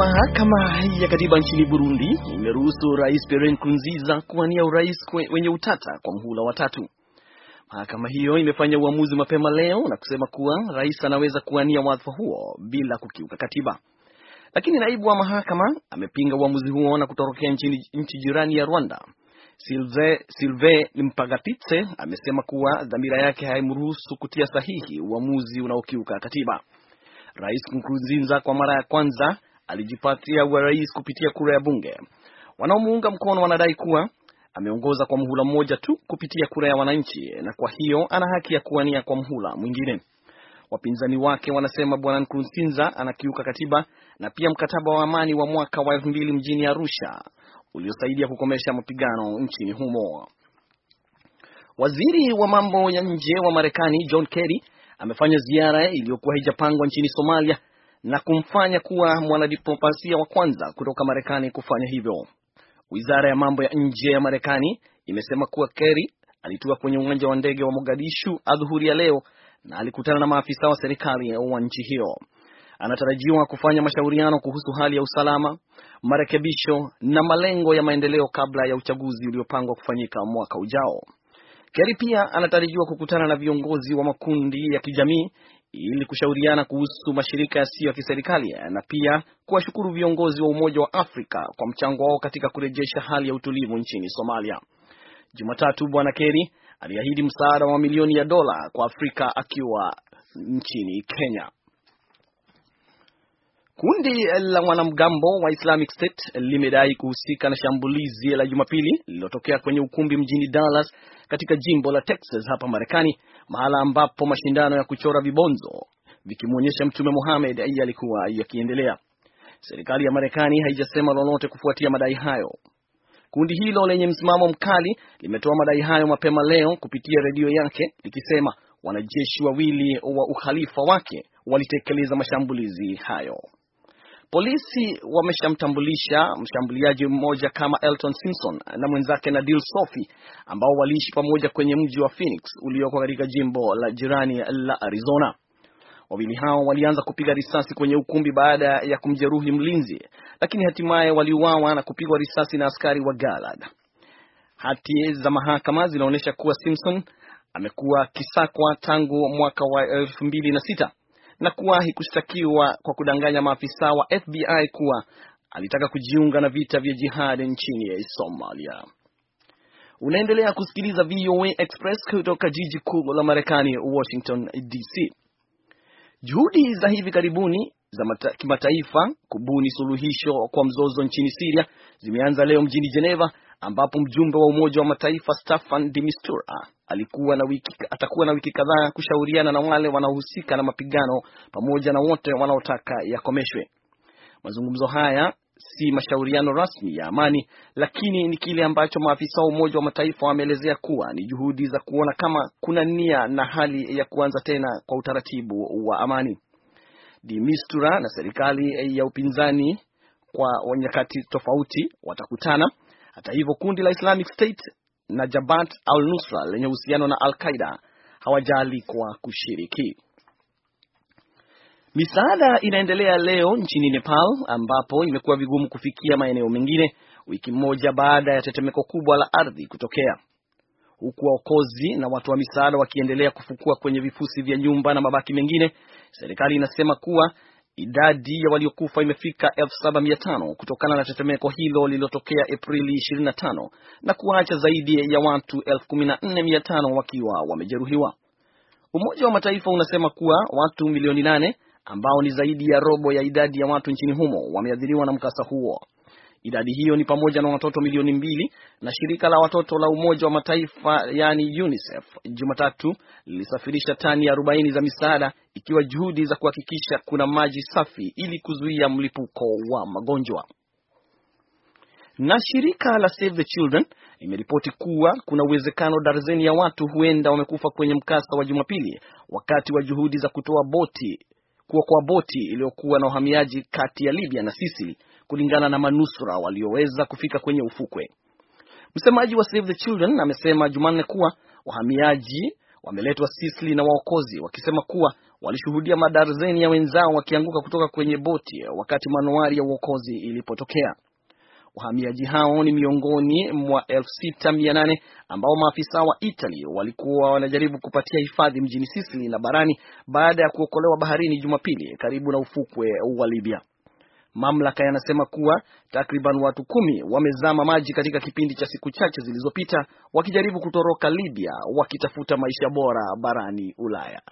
Mahakama ya Katiba nchini Burundi imeruhusu Rais Pierre Nkurunziza kuwania urais wenye utata kwa mhula wa tatu. Mahakama hiyo imefanya uamuzi mapema leo na kusema kuwa rais anaweza kuwania wadhifa huo bila kukiuka katiba, lakini naibu wa mahakama amepinga uamuzi huo na kutorokea nchi jirani ya Rwanda. Sylvain Mpagatitse amesema kuwa dhamira yake haimruhusu kutia sahihi uamuzi unaokiuka katiba. Rais Nkurunziza kwa mara ya kwanza alijipatia urais kupitia kura ya bunge. Wanaomuunga mkono wanadai kuwa ameongoza kwa mhula mmoja tu kupitia kura ya wananchi, na kwa hiyo ana haki ya kuwania kwa mhula mwingine. Wapinzani wake wanasema bwana Nkurunziza anakiuka katiba na pia mkataba wa amani wa mwaka wa elfu mbili mjini Arusha uliosaidia kukomesha mapigano nchini humo. Waziri wa mambo ya nje wa Marekani John Kerry amefanya ziara iliyokuwa haijapangwa nchini Somalia na kumfanya kuwa mwanadiplomasia wa kwanza kutoka Marekani kufanya hivyo. Wizara ya mambo ya nje ya Marekani imesema kuwa Kerry alitua kwenye uwanja wa ndege wa Mogadishu adhuhuri ya leo na alikutana na maafisa wa serikali wa nchi hiyo. Anatarajiwa kufanya mashauriano kuhusu hali ya usalama, marekebisho na malengo ya maendeleo kabla ya uchaguzi uliopangwa kufanyika mwaka ujao. Kerry pia anatarajiwa kukutana na viongozi wa makundi ya kijamii ili kushauriana kuhusu mashirika yasiyo ya kiserikali na pia kuwashukuru viongozi wa Umoja wa Afrika kwa mchango wao katika kurejesha hali ya utulivu nchini Somalia. Jumatatu, Bwana Kerry aliahidi msaada wa mamilioni ya dola kwa Afrika akiwa nchini Kenya. Kundi la wanamgambo wa Islamic State limedai kuhusika na shambulizi la Jumapili lililotokea kwenye ukumbi mjini Dallas katika jimbo la Texas hapa Marekani, mahala ambapo mashindano ya kuchora vibonzo vikimwonyesha Mtume Muhammad yalikuwa yakiendelea. Serikali ya Marekani haijasema lolote kufuatia madai hayo. Kundi hilo lenye msimamo mkali limetoa madai hayo mapema leo kupitia redio yake likisema wanajeshi wawili wa ukhalifa wake walitekeleza mashambulizi hayo. Polisi wameshamtambulisha mshambuliaji mmoja kama Elton Simpson na mwenzake Nadil Sofi ambao waliishi pamoja kwenye mji wa Phoenix ulioko katika jimbo la jirani la Arizona. Wawili hao walianza kupiga risasi kwenye ukumbi baada ya kumjeruhi mlinzi, lakini hatimaye waliuawa na kupigwa risasi na askari wa Garland. Hati za mahakama zinaonyesha kuwa Simpson amekuwa akisakwa tangu mwaka wa elfu mbili na kuwahi kushtakiwa kwa kudanganya maafisa wa FBI kuwa alitaka kujiunga na vita vya jihadi nchini Somalia. Unaendelea kusikiliza VOA Express kutoka jiji kuu la Marekani, Washington DC. Juhudi za hivi karibuni za kimataifa kubuni suluhisho kwa mzozo nchini Syria zimeanza leo mjini Geneva ambapo mjumbe wa Umoja wa Mataifa Staffan de Mistura alikuwa na wiki, atakuwa na wiki kadhaa kushauriana na wale wanaohusika na mapigano pamoja na wote wanaotaka yakomeshwe. Mazungumzo haya si mashauriano rasmi ya amani, lakini ni kile ambacho maafisa wa Umoja wa Mataifa wameelezea kuwa ni juhudi za kuona kama kuna nia na hali ya kuanza tena kwa utaratibu wa amani. De Mistura na serikali ya upinzani kwa nyakati tofauti watakutana. Hata hivyo, kundi la Islamic State na Jabhat al-Nusra lenye uhusiano na Al-Qaida hawajaalikwa kushiriki. Misaada inaendelea leo nchini Nepal ambapo imekuwa vigumu kufikia maeneo mengine wiki moja baada ya tetemeko kubwa la ardhi kutokea, huku waokozi na watu wa misaada wakiendelea kufukua kwenye vifusi vya nyumba na mabaki mengine. Serikali inasema kuwa idadi ya waliokufa imefika 7500 kutokana na tetemeko hilo lililotokea Aprili 25 na kuacha zaidi ya watu 14500 wakiwa wamejeruhiwa. Umoja wa Mataifa unasema kuwa watu milioni nane ambao ni zaidi ya robo ya idadi ya watu nchini humo wameathiriwa na mkasa huo. Idadi hiyo ni pamoja na watoto milioni mbili, na shirika la watoto la Umoja wa Mataifa yani UNICEF Jumatatu lilisafirisha tani 40 za misaada, ikiwa juhudi za kuhakikisha kuna maji safi ili kuzuia mlipuko wa magonjwa. Na shirika la Save the Children limeripoti kuwa kuna uwezekano darzeni ya watu huenda wamekufa kwenye mkasa wa Jumapili wakati wa juhudi za kutoa boti kuokoa boti iliyokuwa na wahamiaji kati ya Libya na Sicily kulingana na manusura walioweza kufika kwenye ufukwe. Msemaji wa Save the Children amesema Jumanne kuwa wahamiaji wameletwa Sisli na waokozi wakisema kuwa walishuhudia madarzeni ya wenzao wakianguka kutoka kwenye boti wakati manuari ya uokozi ilipotokea. Wahamiaji hao ni miongoni mwa 6800 ambao maafisa wa Italy walikuwa wanajaribu kupatia hifadhi mjini Sisili na barani baada ya kuokolewa baharini Jumapili karibu na ufukwe wa Libya. Mamlaka yanasema kuwa takriban watu kumi wamezama maji katika kipindi cha siku chache zilizopita wakijaribu kutoroka Libya wakitafuta maisha bora barani Ulaya.